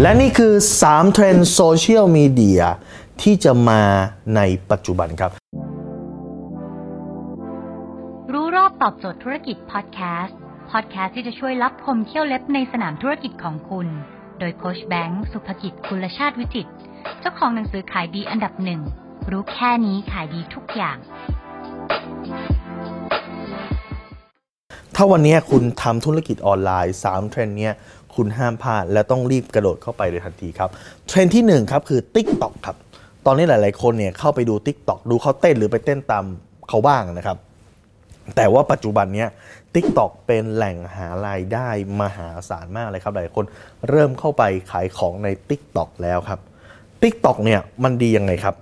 และนี่คือ 3 เทรนด์ social media ที่จะมาในปัจจุบันครับ รู้รอบตอบโจทย์ธุรกิจ podcast podcast ที่จะช่วยลับคมเขี้ยวเล็บในสนามธุรกิจของคุณ โดยโค้ชแบงค์สุภกิจคุณชาติวิจิต เจ้าของหนังสือขายดีอันดับหนึ่ง รู้แค่นี้ขายดีทุกอย่าง ถ้าวันนี้คุณทำธุรกิจออนไลน์3เทรนด์เนี้ยคุณห้ามพลาดและต้องรีบกระโดดเข้าไปเลยทันทีครับ เทรนด์ที่ 1 ครับ คือ TikTok ครับ ตอนนี้หลายๆ คนเนี่ยเข้าไปดู TikTok ดูเขาเต้นหรือไปเต้นตามเขาบ้างนะครับ แต่ว่าปัจจุบันเนี้ย TikTok เป็นแหล่งหารายได้มหาศาลมากเลยครับหลายคนเริ่มเข้าไปขายของใน TikTok แล้วครับ TikTok เนี่ยมันดียังไงครับ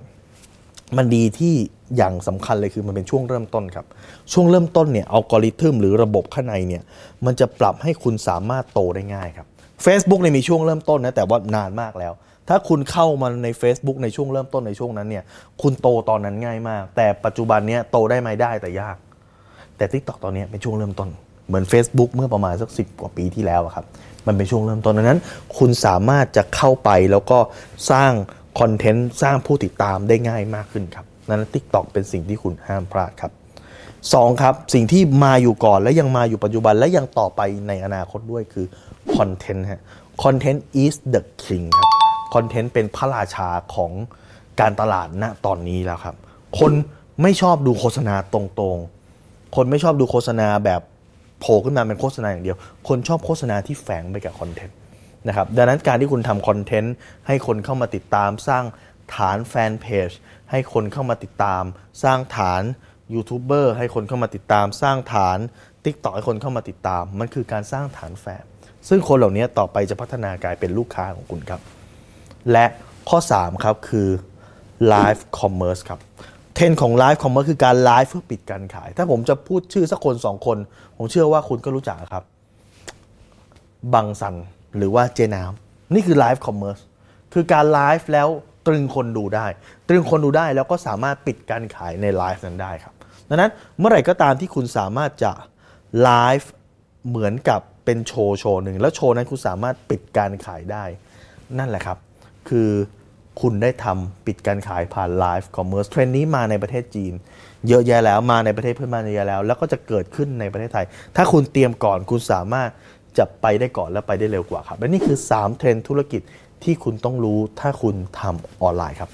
มันดีที่ อย่างสำคัญเลยคือมันเป็นช่วงเริ่มต้นครับ ช่วงเริ่มต้นเนี่ยอัลกอริทึมหรือระบบข้างในเนี่ยมันจะปรับให้คุณสามารถโตได้ง่ายครับ Facebook เนี่ยมีช่วงเริ่มต้นนะแต่ว่านานมากแล้ว ถ้าคุณเข้ามาใน Facebook ในช่วงเริ่มต้นในช่วงนั้นเนี่ยคุณโตตอนนั้นง่ายมาก แต่ปัจจุบันเนี้ยโตได้ไหมได้แต่ยาก แต่ TikTok ตอนนี้เป็นช่วงเริ่มต้นเหมือน Facebook เมื่อประมาณสักสิกว่าปีที่แล้วครับ มันเป็นช่วงเริ่มต้นดังนั้น คุณสามารถจะเข้าไปแล้วก็สร้างคอนเทนต์สร้างผู้ติดตามได้ง่ายมากขึ้นครับ นั้น TikTok เป็นสิ่งที่คุณห้ามพลาดครับสองครับ สิ่งที่มาอยู่ก่อนและยังมาอยู่ปัจจุบันและยังต่อไปในอนาคตด้วยคือคอนเทนต์ฮะคอนเทนต์ is the king ครับคอนเทนต์เป็นพระราชาของการตลาดณตอนนี้แล้วครับ คนไม่ชอบดูโฆษณาตรงๆ คนไม่ชอบดูโฆษณาแบบโผล่ขึ้นมาเป็นโฆษณาอย่างเดียว คนชอบโฆษณาที่แฝงไปกับคอนเทนต์นะครับดังนั้นการที่คุณทำคอนเทนต์ให้คนเข้ามาติดตามสร้าง ฐานแฟนเพจให้คนเข้ามาติดตาม สร้างฐานยูทูบเบอร์ให้คนเข้ามาติดตาม สร้างฐาน t ิ k t o k ให้คนเข้ามาติดตาม มันคือการสร้างฐานแฟน ซึ่งคนเหล่านี้ต่อไปจะพัฒนากลายเป็นลูกค้าของคุณครับ และข้อ 3 ครับ คือ Live Commerce ครับเทรนของ Live Commerce คือการไลฟ์เพื่อปิดการขาย ถ้าผมจะพูดชื่อสักคน 2 คน ผมเชื่อว่าคุณก็รู้จักครับ บังสันหรือว่าเจน้ำนี่คือ Live Commerce คือการไลฟ์แล้ว ตรึงคนดูได้ ตรึงคนดูได้แล้วก็สามารถปิดการขายในไลฟ์นั้นได้ครับดังนั้นเมื่อไหร่ก็ตามที่คุณสามารถจะไลฟ์เหมือนกับเป็นโชว์โชว์หนึ่งแล้วโชว์นั้นคุณสามารถปิดการขายได้ นั่นแหละครับ คือคุณได้ทำปิดการขายผ่าน live commerce เทรนด์นี้มาในประเทศจีน เยอะแยะแล้วมาในประเทศเพื่อนบ้านเยอะแยะแล้ว แล้วก็จะเกิดขึ้นในประเทศไทย ถ้าคุณเตรียมก่อนคุณสามารถจะไปได้ก่อนและไปได้เร็วกว่าครับและนี่คือ 3 เทรนด์ธุรกิจ ที่คุณต้องรู้ถ้าคุณทำออนไลน์ครับ